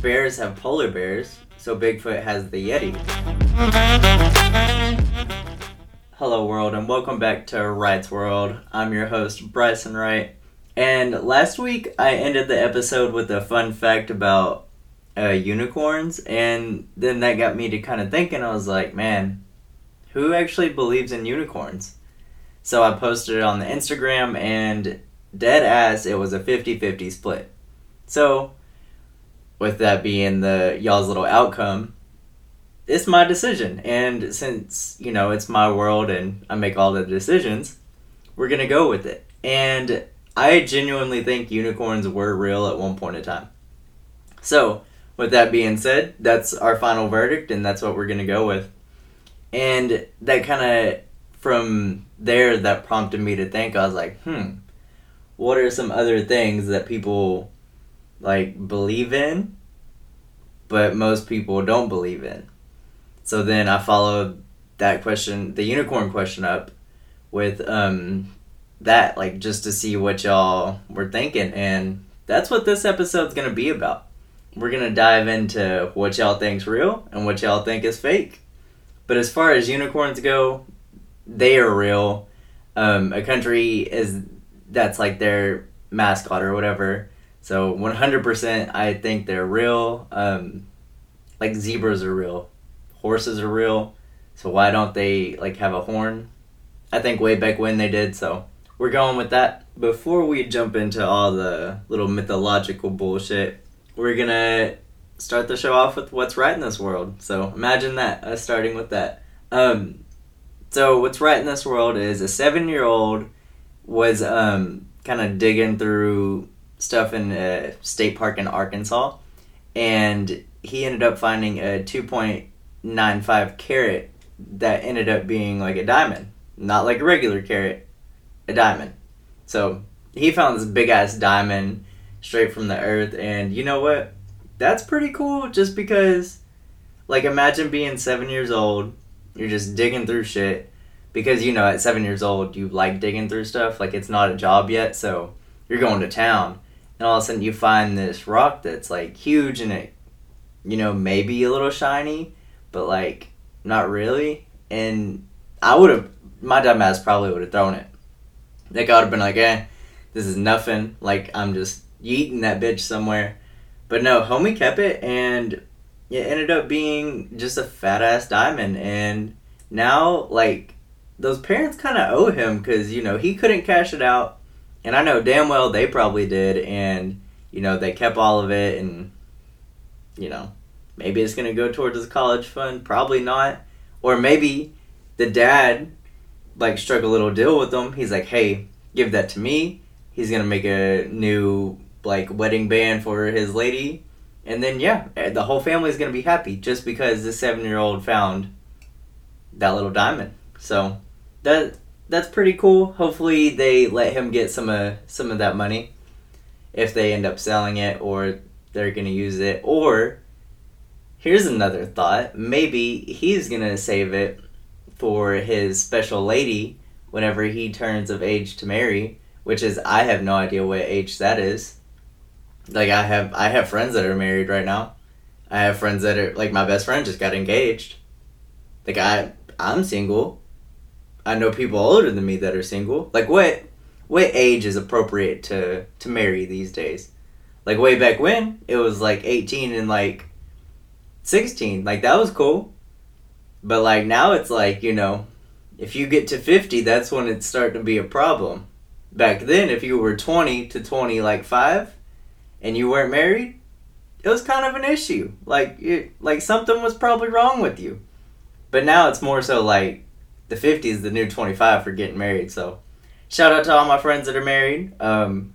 Bears have polar bears, so Bigfoot has the Yeti. Hello, world, and welcome back to Wright's World. I'm your host, Bryson Wright. And last week, I ended the episode with a fun fact about uh, unicorns, and then that got me to kind of thinking. I was like, man, who actually believes in unicorns? So I posted it on the Instagram, and dead ass, it was a 50 50 split. So, with that being the y'all's little outcome, it's my decision. And since, you know, it's my world and I make all the decisions, we're going to go with it. And I genuinely think unicorns were real at one point in time. So, with that being said, that's our final verdict and that's what we're going to go with. And that kind of, from there, that prompted me to think, I was like, hmm, what are some other things that people like believe in, but most people don't believe in? So then I followed that question, the unicorn question up with um that like just to see what y'all were thinking and that's what this episode's going to be about. We're going to dive into what y'all think's real and what y'all think is fake. But as far as unicorns go, they are real. Um, a country is that's like their mascot or whatever. So 100% I think they're real. Um, like zebras are real horses are real. So why don't they like have a horn? I think way back when they did. So we're going with that. Before we jump into all the little mythological bullshit, we're gonna start the show off with what's right in this world. So imagine that us starting with that. Um, so what's right in this world is a seven-year-old was um, kind of digging through stuff in a state park in Arkansas, and he ended up finding a two point nine five carat that ended up being like a diamond, not like a regular carat, a diamond. So he found this big ass diamond straight from the earth, and you know what? That's pretty cool. Just because, like, imagine being seven years old, you're just digging through shit. Because you know, at seven years old, you like digging through stuff. Like it's not a job yet, so you're going to town, and all of a sudden you find this rock that's like huge and it, you know, maybe a little shiny, but like not really. And I would have, my dumbass probably would have thrown it. Like I would have been like, eh, this is nothing. Like I'm just eating that bitch somewhere. But no, homie kept it, and it ended up being just a fat ass diamond. And now, like, those parents kind of owe him because you know he couldn't cash it out, and I know damn well they probably did, and you know they kept all of it, and you know Maybe it's to go towards his college fund. Probably not. Or maybe the dad like struck a little deal with him. He's like, "Hey, give that to me." He's gonna make a new like wedding band for his lady, and then yeah, eh, the whole family's gonna be happy just because the seven year old found that little diamond. So that that's pretty cool. Hopefully they let him get some of some of that money if they end up selling it or they're gonna use it or Here's another thought. Maybe he's gonna save it for his special lady whenever he turns of age to marry, which is I have no idea what age that is. Like I have I have friends that are married right now. I have friends that are like my best friend just got engaged. Like I I'm single. I know people older than me that are single. Like what what age is appropriate to to marry these days? Like way back when, it was like 18 and like 16. Like that was cool. But like now it's like, you know, if you get to 50, that's when it's starting to be a problem. Back then, if you were 20 to 20 like 5 and you weren't married, it was kind of an issue. Like it, like something was probably wrong with you. But now it's more so like the 50 is the new 25 for getting married. So shout out to all my friends that are married. Um,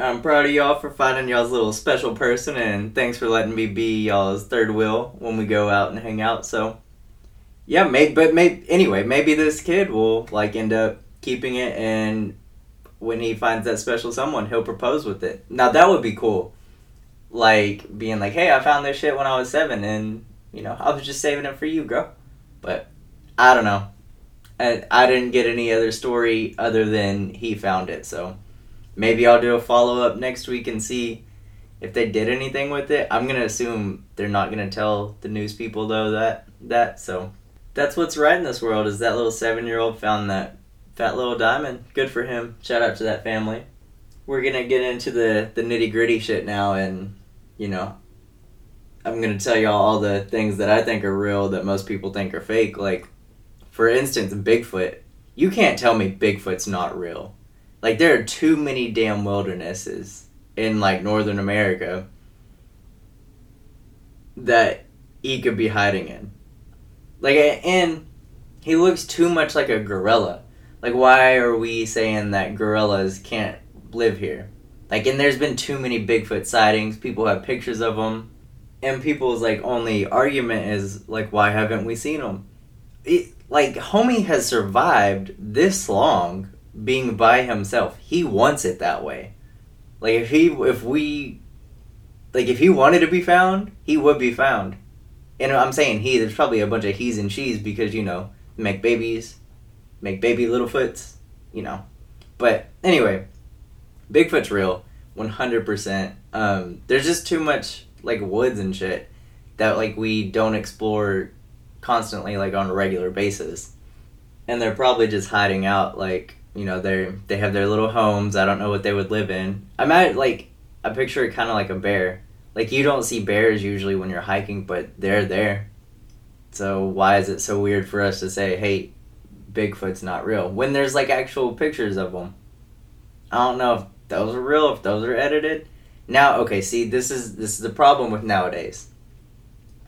I'm proud of y'all for finding y'all's little special person, and thanks for letting me be y'all's third wheel when we go out and hang out. So, yeah, maybe, but maybe anyway, maybe this kid will like end up keeping it, and when he finds that special someone, he'll propose with it. Now that would be cool, like being like, "Hey, I found this shit when I was seven, and you know, I was just saving it for you, girl." But I don't know. I, didn't get any other story other than he found it, so maybe I'll do a follow up next week and see if they did anything with it, I'm gonna assume they're not gonna tell the news people though that that so that's what's right in this world is that little seven year old found that fat little diamond. Good for him. Shout out to that family. We're gonna get into the the nitty gritty shit now, and you know, I'm gonna tell y'all all the things that I think are real that most people think are fake. Like, for instance, Bigfoot. You can't tell me Bigfoot's not real. Like, there are too many damn wildernesses in like Northern America that he could be hiding in. Like, and he looks too much like a gorilla. Like, why are we saying that gorillas can't live here? Like, and there's been too many Bigfoot sightings. People have pictures of them, and people's like only argument is like, why haven't we seen them? It, like, homie has survived this long being by himself. He wants it that way. Like, if he, if we, like, if he wanted to be found, he would be found. And I'm saying he. There's probably a bunch of he's and she's because you know make babies, make baby little foots, you know. But anyway, Bigfoot's real, 100%. Um, there's just too much like woods and shit that like we don't explore constantly like on a regular basis. And they're probably just hiding out like, you know, they they have their little homes. I don't know what they would live in. I'm at like I picture it kind of like a bear. Like you don't see bears usually when you're hiking, but they're there. So why is it so weird for us to say, "Hey, Bigfoot's not real when there's like actual pictures of them. I don't know if those are real, if those are edited. Now, okay, see, this is this is the problem with nowadays.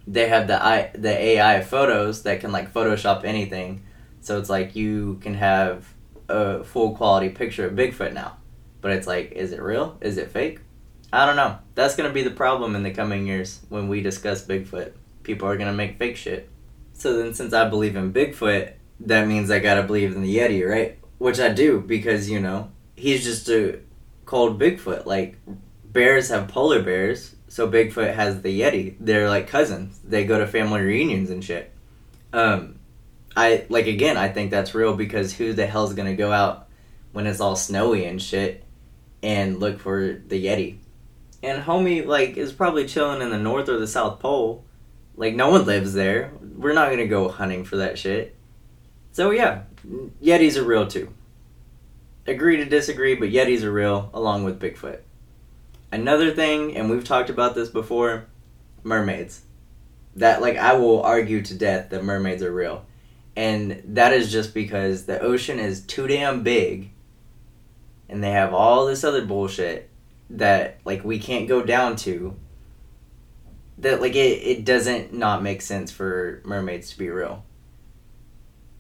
They have the i the AI photos that can like Photoshop anything, so it's like you can have a full quality picture of Bigfoot now, but it's like, is it real? Is it fake? I don't know. That's gonna be the problem in the coming years when we discuss Bigfoot. People are gonna make fake shit. So then, since I believe in Bigfoot, that means I gotta believe in the Yeti, right? Which I do because you know he's just a called Bigfoot. Like bears have polar bears, so Bigfoot has the Yeti. They're like cousins. They go to family reunions and shit. Um, I like again. I think that's real because who the hell's gonna go out when it's all snowy and shit and look for the Yeti? And homie like is probably chilling in the North or the South Pole. Like no one lives there. We're not gonna go hunting for that shit. So yeah, Yetis are real too. Agree to disagree, but Yetis are real along with Bigfoot. Another thing, and we've talked about this before, mermaids. That like I will argue to death that mermaids are real. And that is just because the ocean is too damn big and they have all this other bullshit that like we can't go down to that like it, it doesn't not make sense for mermaids to be real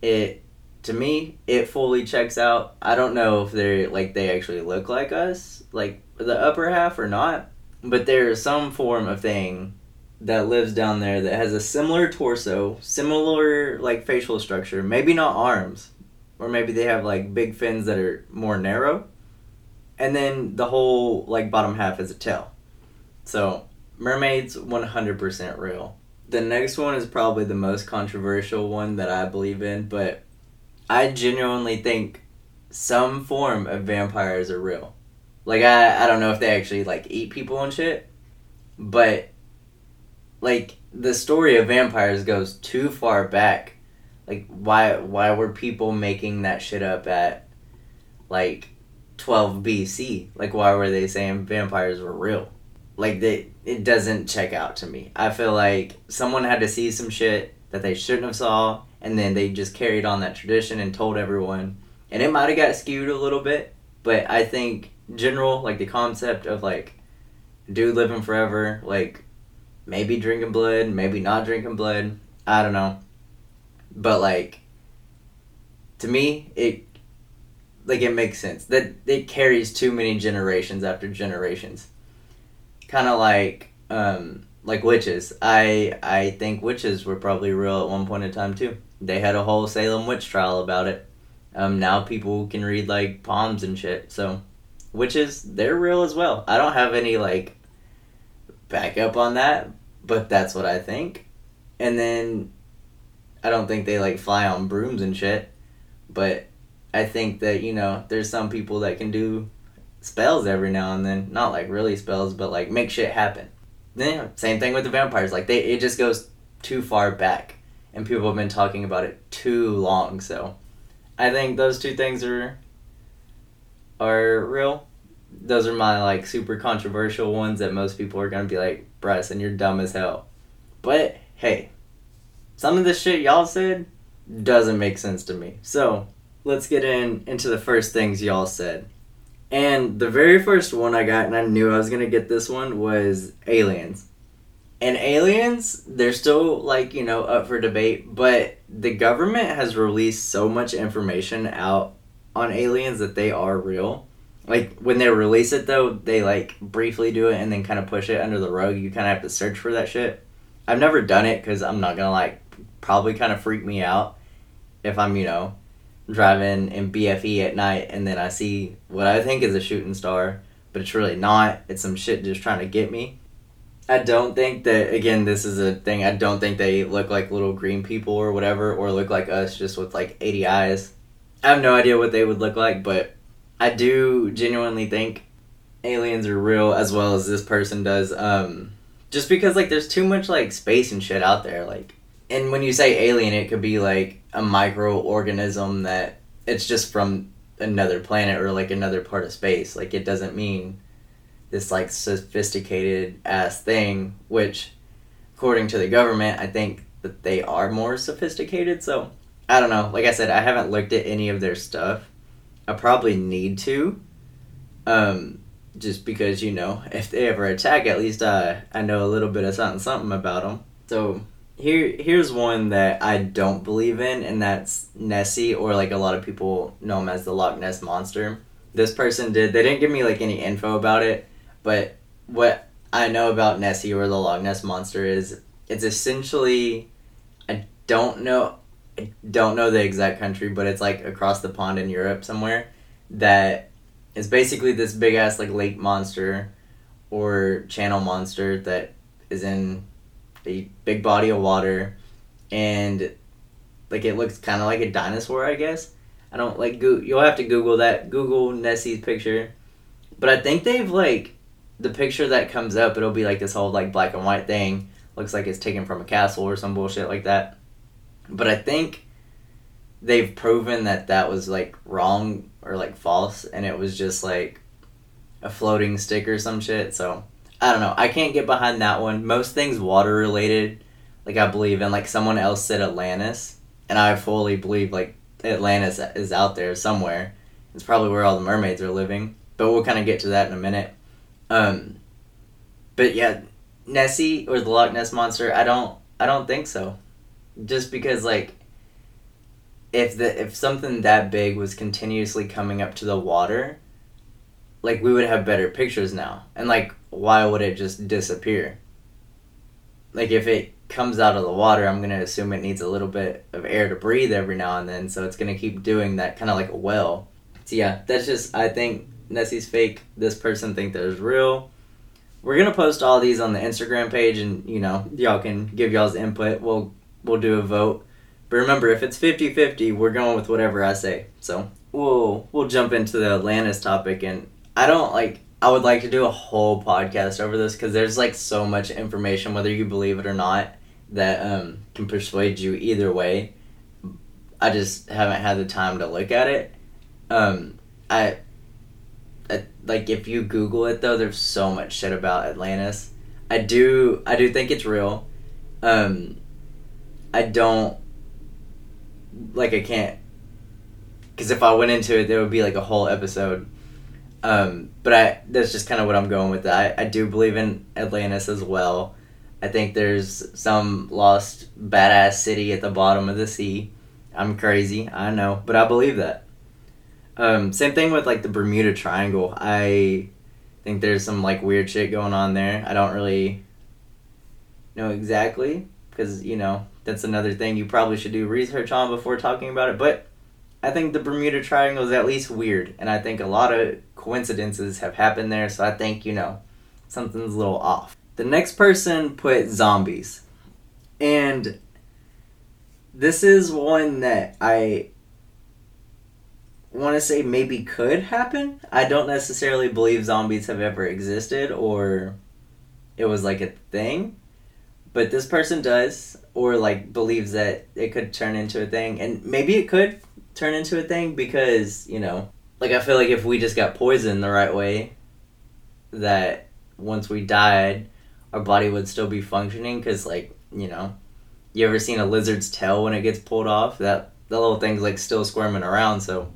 it to me it fully checks out. I don't know if they're like they actually look like us like the upper half or not but there's some form of thing that lives down there that has a similar torso similar like facial structure maybe not arms or maybe they have like big fins that are more narrow and then the whole like bottom half is a tail. So mermaids 100% real. The next one is probably the most controversial one that I believe in, but I genuinely think some form of vampires are real. Like I I don't know if they actually like eat people and shit, but like the story of vampires goes too far back. Like why why were people making that shit up at like 12 BC? Like why were they saying vampires were real? like they it doesn't check out to me. I feel like someone had to see some shit that they shouldn't have saw and then they just carried on that tradition and told everyone. And it might have got skewed a little bit, but I think general like the concept of like dude living forever, like maybe drinking blood, maybe not drinking blood, I don't know. But like to me it like it makes sense that it carries too many generations after generations kind of like um, like witches. I I think witches were probably real at one point in time too. They had a whole Salem witch trial about it. Um, now people can read like palms and shit. So witches, they're real as well. I don't have any like backup on that, but that's what I think. And then I don't think they like fly on brooms and shit, but I think that you know there's some people that can do spells every now and then. Not like really spells, but like make shit happen. Then same thing with the vampires. Like they it just goes too far back, and people have been talking about it too long. So, I think those two things are are real. Those are my like super controversial ones that most people are gonna be like, Bryson, you're dumb as hell. But hey, some of the shit y'all said doesn't make sense to me. So let's get in into the first things y'all said. And the very first one I got, and I knew I was gonna get this one, was aliens. And aliens, they're still like, you know, up for debate, but the government has released so much information out on aliens that they are real. Like when they release it though, they like briefly do it and then kind of push it under the rug. You kind of have to search for that shit. I've never done it because I'm not gonna like probably kind of freak me out if I'm you know driving in BFE at night and then I see what I think is a shooting star, but it's really not. It's some shit just trying to get me. I don't think that again this is a thing. I don't think they look like little green people or whatever or look like us just with like 80 eyes. I have no idea what they would look like, but I do genuinely think aliens are real as well as this person does um just because like there's too much like space and shit out there like and when you say alien, it could be like a microorganism that it's just from another planet or like another part of space. Like it doesn't mean this like sophisticated ass thing, which according to the government, I think that they are more sophisticated. So I don't know. Like I said, I haven't looked at any of their stuff. I probably need to. Um, just because you know, if they ever attack, at least uh, I know a little bit of something something about them. So here here's one that I don't believe in, and that's Nessie, or like a lot of people know him as the Loch Ness monster. This person did. They didn't give me like any info about it, but what I know about Nessie or the Loch Ness monster is it's essentially I don't know I don't know the exact country, but it's like across the pond in Europe somewhere that is basically this big ass like lake monster or channel monster that is in a big body of water, and like it looks kind of like a dinosaur, I guess. I don't like go- you'll have to Google that. Google Nessie's picture, but I think they've like the picture that comes up. It'll be like this whole like black and white thing. Looks like it's taken from a castle or some bullshit like that. But I think they've proven that that was like wrong or like false, and it was just like a floating stick or some shit. So I don't know. I can't get behind that one. Most things water related, like I believe in. Like someone else said Atlantis, and I fully believe like Atlantis is out there somewhere. It's probably where all the mermaids are living. But we'll kind of get to that in a minute. Um, but yeah, Nessie or the Loch Ness monster. I don't. I don't think so. Just because like if the if something that big was continuously coming up to the water, like we would have better pictures now. And like why would it just disappear? Like if it comes out of the water, I'm gonna assume it needs a little bit of air to breathe every now and then, so it's gonna keep doing that kind of like a well. So yeah, that's just I think Nessie's fake. This person think that is real. We're gonna post all these on the Instagram page, and you know y'all can give y'all's input. We'll we'll do a vote. But remember, if it's 50-50, we're going with whatever I say. So we'll we'll jump into the Atlantis topic, and I don't like I would like to do a whole podcast over this because there's like so much information, whether you believe it or not, that um, can persuade you either way. I just haven't had the time to look at it. Um, I, I like if you Google it though, there's so much shit about Atlantis. I do I do think it's real. Um, I don't like I can't because if I went into it, there would be like a whole episode um, but I that's just kind of what I'm going with. I, I do believe in Atlantis as well. I think there's some lost badass city at the bottom of the sea. I'm crazy, I know, but I believe that. Um, same thing with like the Bermuda Triangle. I think there's some like weird shit going on there. I don't really know exactly because you know that's another thing you probably should do research on before talking about it. But I think the Bermuda Triangle is at least weird, and I think a lot of coincidences have happened there, so I think, you know, something's a little off. The next person put zombies. And this is one that I want to say maybe could happen. I don't necessarily believe zombies have ever existed or it was like a thing. But this person does or like believes that it could turn into a thing and maybe it could turn into a thing because, you know, like I feel like if we just got poisoned the right way that once we died our body would still be functioning cuz like, you know, you ever seen a lizard's tail when it gets pulled off? That the little thing's like still squirming around, so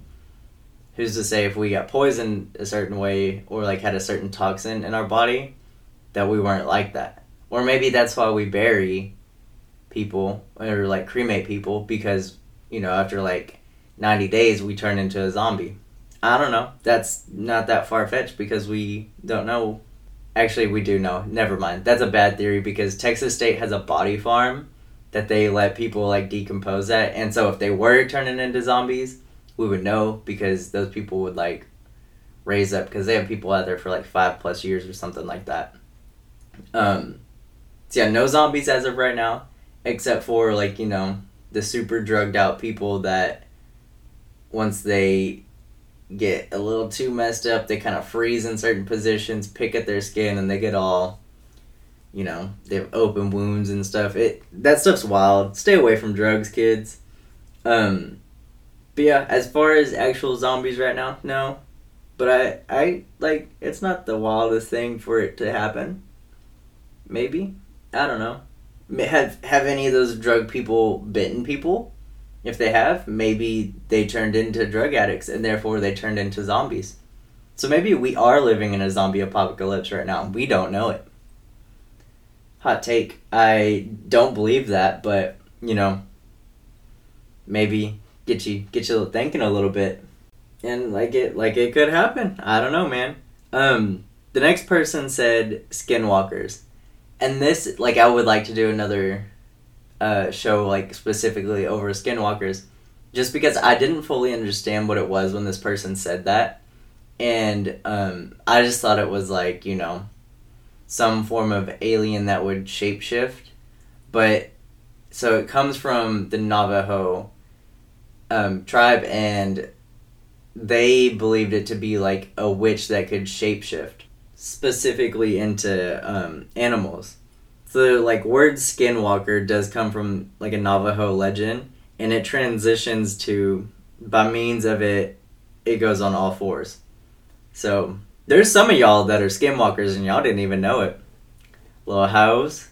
who's to say if we got poisoned a certain way or like had a certain toxin in our body that we weren't like that or maybe that's why we bury people or like cremate people because you know after like 90 days we turn into a zombie. I don't know. That's not that far-fetched because we don't know. Actually we do know. Never mind. That's a bad theory because texas state has a body farm that they let people like decompose at. And so if they were turning into zombies we would know because those people would like raise up because they have people out there for like five plus years or something like that. Um, so yeah, no zombies as of right now, except for like you know the super drugged out people that once they get a little too messed up, they kind of freeze in certain positions, pick at their skin, and they get all, you know, they have open wounds and stuff. It that stuff's wild. Stay away from drugs, kids. Um, but yeah, as far as actual zombies right now, no. But I, I like it's not the wildest thing for it to happen. Maybe I don't know. Have have any of those drug people bitten people? If they have, maybe they turned into drug addicts and therefore they turned into zombies. So maybe we are living in a zombie apocalypse right now. We don't know it. Hot take. I don't believe that, but you know, maybe get you get you thinking a little bit, and like it like it could happen. I don't know, man. Um, the next person said skinwalkers, and this like I would like to do another uh, show like specifically over skinwalkers, just because I didn't fully understand what it was when this person said that, and um, I just thought it was like you know some form of alien that would shapeshift, but so it comes from the Navajo um, tribe, and they believed it to be like a witch that could shapeshift specifically into um, animals. So, like, word skinwalker does come from like a Navajo legend, and it transitions to by means of it, it goes on all fours. So, there's some of y'all that are skinwalkers and y'all didn't even know it. Little house.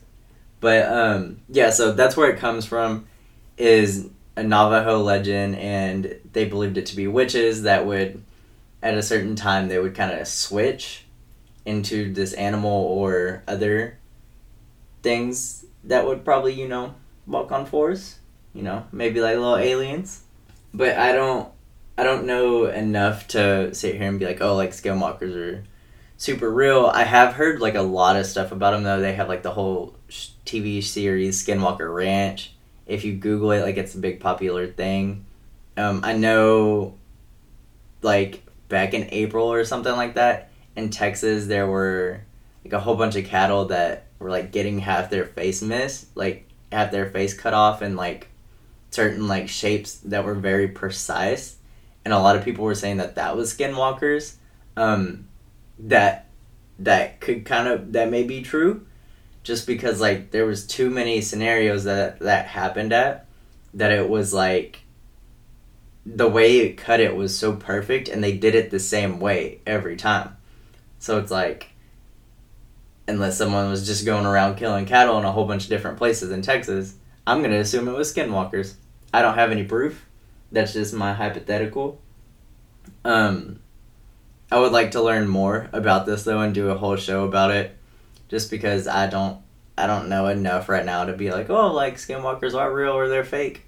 But um yeah, so that's where it comes from is a Navajo legend, and they believed it to be witches that would, at a certain time, they would kind of switch into this animal or other things that would probably, you know, walk on fours. You know, maybe like little aliens. But I don't, I don't know enough to sit here and be like, oh, like skinwalkers are super real. I have heard like a lot of stuff about them though. They have like the whole TV series Skinwalker Ranch if you Google it, like it's a big popular thing. Um, I know, like back in April or something like that, in Texas, there were like a whole bunch of cattle that were like getting half their face missed, like have their face cut off in like certain like shapes that were very precise, and a lot of people were saying that that was skinwalkers. Um, that that could kind of that may be true just because like there was too many scenarios that that happened at that it was like the way it cut it was so perfect and they did it the same way every time so it's like unless someone was just going around killing cattle in a whole bunch of different places in texas i'm going to assume it was skinwalkers i don't have any proof that's just my hypothetical um i would like to learn more about this though and do a whole show about it just because I don't I don't know enough right now to be like, oh, like skinwalkers are real or they're fake.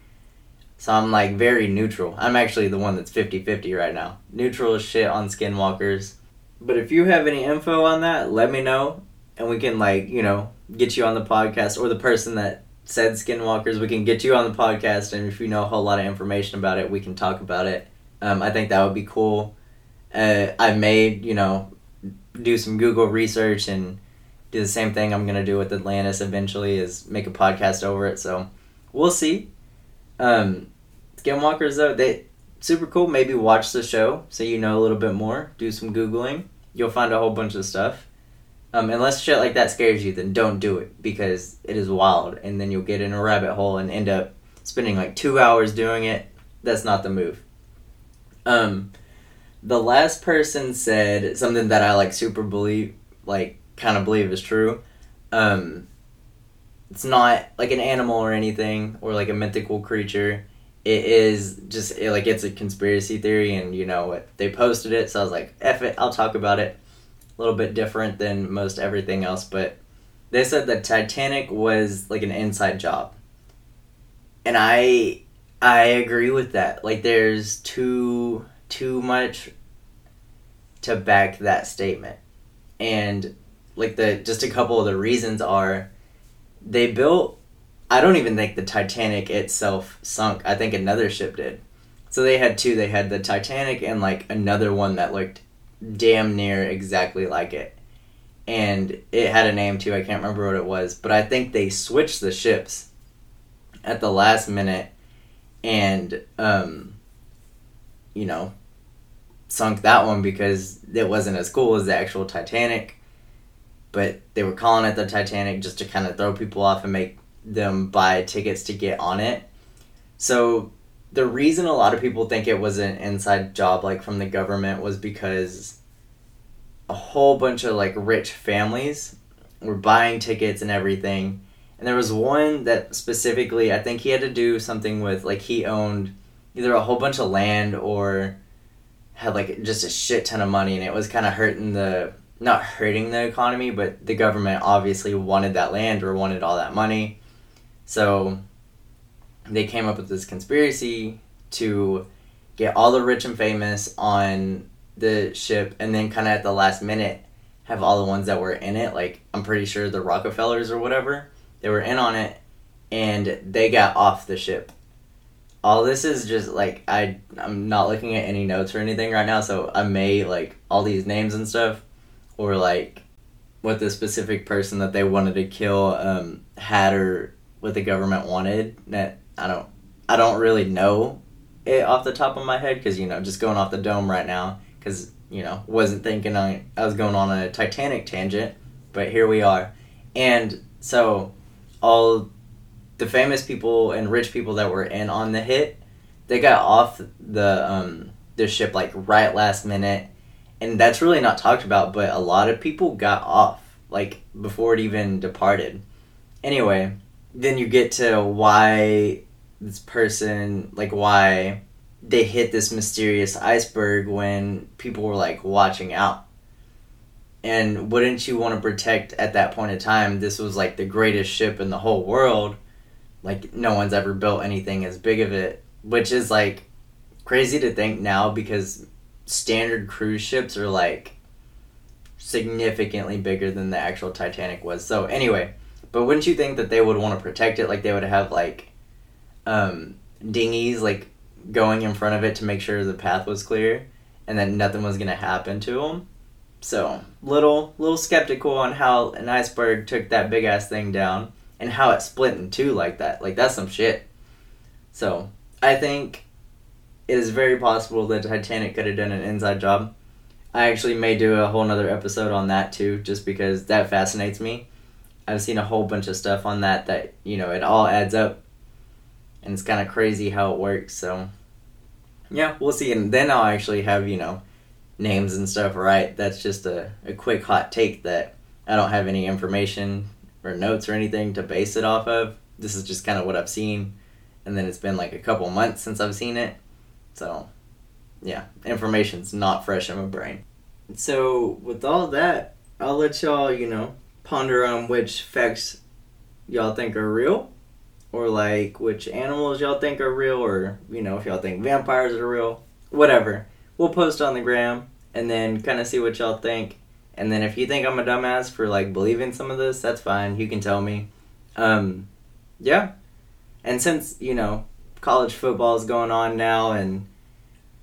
So I'm like very neutral. I'm actually the one that's 50-50 right now. Neutral as shit on skinwalkers. But if you have any info on that, let me know and we can like, you know, get you on the podcast or the person that said skinwalkers, we can get you on the podcast and if you know a whole lot of information about it, we can talk about it. Um, I think that would be cool. Uh, I may, you know, do some Google research and do the same thing I'm gonna do with Atlantis eventually is make a podcast over it. So we'll see. Um, Skinwalkers though they super cool. Maybe watch the show so you know a little bit more. Do some googling. You'll find a whole bunch of stuff. Um, unless shit like that scares you, then don't do it because it is wild, and then you'll get in a rabbit hole and end up spending like two hours doing it. That's not the move. Um, the last person said something that I like super believe, like kind of believe is true. Um, it's not like an animal or anything or like a mythical creature. It is just it, like it's a conspiracy theory, and you know what they posted it, so I was like, "F it, I'll talk about it." A little bit different than most everything else, but they said that Titanic was like an inside job, and I I agree with that. Like, there's too too much to back that statement, and like the just a couple of the reasons are they built I don't even think the Titanic itself sunk. I think another ship did. So they had two. They had the Titanic and like another one that looked damn near exactly like it. And it had a name too. I can't remember what it was, but I think they switched the ships at the last minute and um you know sunk that one because it wasn't as cool as the actual Titanic but they were calling it the Titanic just to kind of throw people off and make them buy tickets to get on it. So the reason a lot of people think it was an inside job like from the government was because a whole bunch of like rich families were buying tickets and everything. And there was one that specifically I think he had to do something with like he owned either a whole bunch of land or had like just a shit ton of money and it was kind of hurting the not hurting the economy, but the government obviously wanted that land or wanted all that money. So they came up with this conspiracy to get all the rich and famous on the ship and then kind of at the last minute have all the ones that were in it like i'm pretty sure the rockefellers or whatever they were in on it and they got off the ship all this is just like i i'm not looking at any notes or anything right now so i may like all these names and stuff or like what the specific person that they wanted to kill um, had or what the government wanted. That I don't I don't really know it off the top of my head because you know just going off the dome right now because you know wasn't thinking I, I was going on a Titanic tangent, but here we are, and so all the famous people and rich people that were in on the hit, they got off the um, the ship like right last minute and that's really not talked about, but a lot of people got off like before it even departed. Anyway, then you get to why this person like why they hit this mysterious iceberg when people were like watching out. And wouldn't you want to protect at that point in time? This was like the greatest ship in the whole world. Like no one's ever built anything as big of it, which is like crazy to think now because standard cruise ships are like significantly bigger than the actual Titanic was. So anyway, but wouldn't you think that they would want to protect it? Like they would have like um, dinghies like going in front of it to make sure the path was clear, and that nothing was gonna happen to them. So little little skeptical on how an iceberg took that big ass thing down and how it split in two like that. Like that's some shit. So I think it is very possible that Titanic could have done an inside job. I actually may do a whole nother episode on that too, just because that fascinates me. I've seen a whole bunch of stuff on that that, you know, it all adds up. And it's kind of crazy how it works, so. Yeah, we'll see. And then I'll actually have, you know, names and stuff right. That's just a, a quick hot take that I don't have any information or notes or anything to base it off of. This is just kind of what I've seen. And then it's been like a couple months since I've seen it so, yeah, information's not fresh in my brain. So, with all that, I'll let y'all, you know, ponder on which facts y'all think are real, or like which animals y'all think are real, or, you know, if y'all think vampires are real, whatever. We'll post on the gram and then kind of see what y'all think. And then if you think I'm a dumbass for like believing some of this, that's fine. You can tell me. Um, yeah. And since, you know, college football is going on now and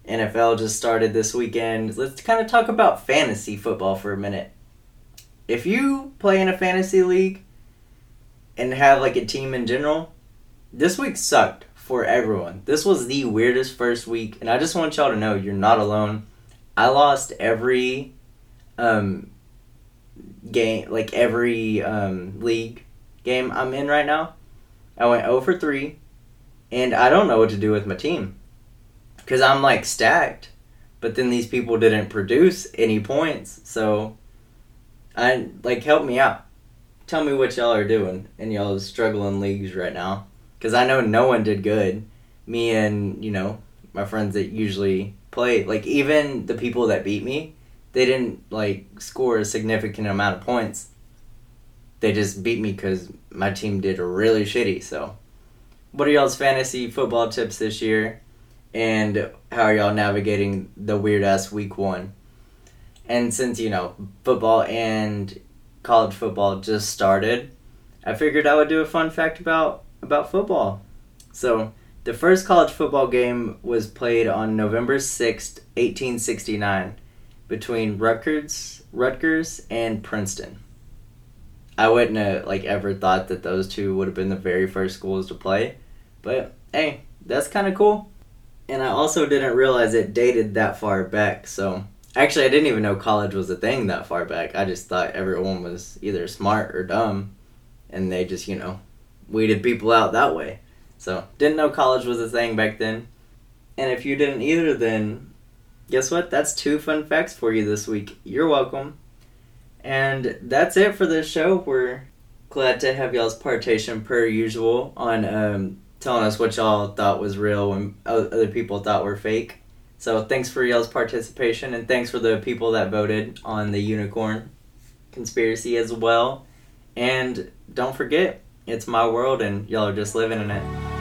NFL just started this weekend. Let's kind of talk about fantasy football for a minute. If you play in a fantasy league and have like a team in general, this week sucked for everyone. This was the weirdest first week, and I just want y'all to know you're not alone. I lost every um, game, like every um, league game I'm in right now. I went 0 for 3, and I don't know what to do with my team. Because I'm like stacked, but then these people didn't produce any points, so I like help me out. Tell me what y'all are doing in y'all's struggling leagues right now. Because I know no one did good. Me and, you know, my friends that usually play, like even the people that beat me, they didn't like score a significant amount of points. They just beat me because my team did really shitty. So, what are y'all's fantasy football tips this year? And how are y'all navigating the weird ass week one? And since, you know, football and college football just started, I figured I would do a fun fact about about football. So, the first college football game was played on November 6th, 1869 between Rutgers, Rutgers and Princeton. I wouldn't have like ever thought that those two would have been the very first schools to play, but hey, that's kind of cool. And I also didn't realize it dated that far back. So actually, I didn't even know college was a thing that far back. I just thought everyone was either smart or dumb, and they just you know weeded people out that way. So didn't know college was a thing back then. And if you didn't either, then guess what? That's two fun facts for you this week. You're welcome. And that's it for this show. We're glad to have y'all's participation per usual on um, telling us what y'all thought was real and other people thought were fake. So thanks for y'all's participation and thanks for the people that voted on the unicorn conspiracy as well. And don't forget, it's my world and y'all are just living in it.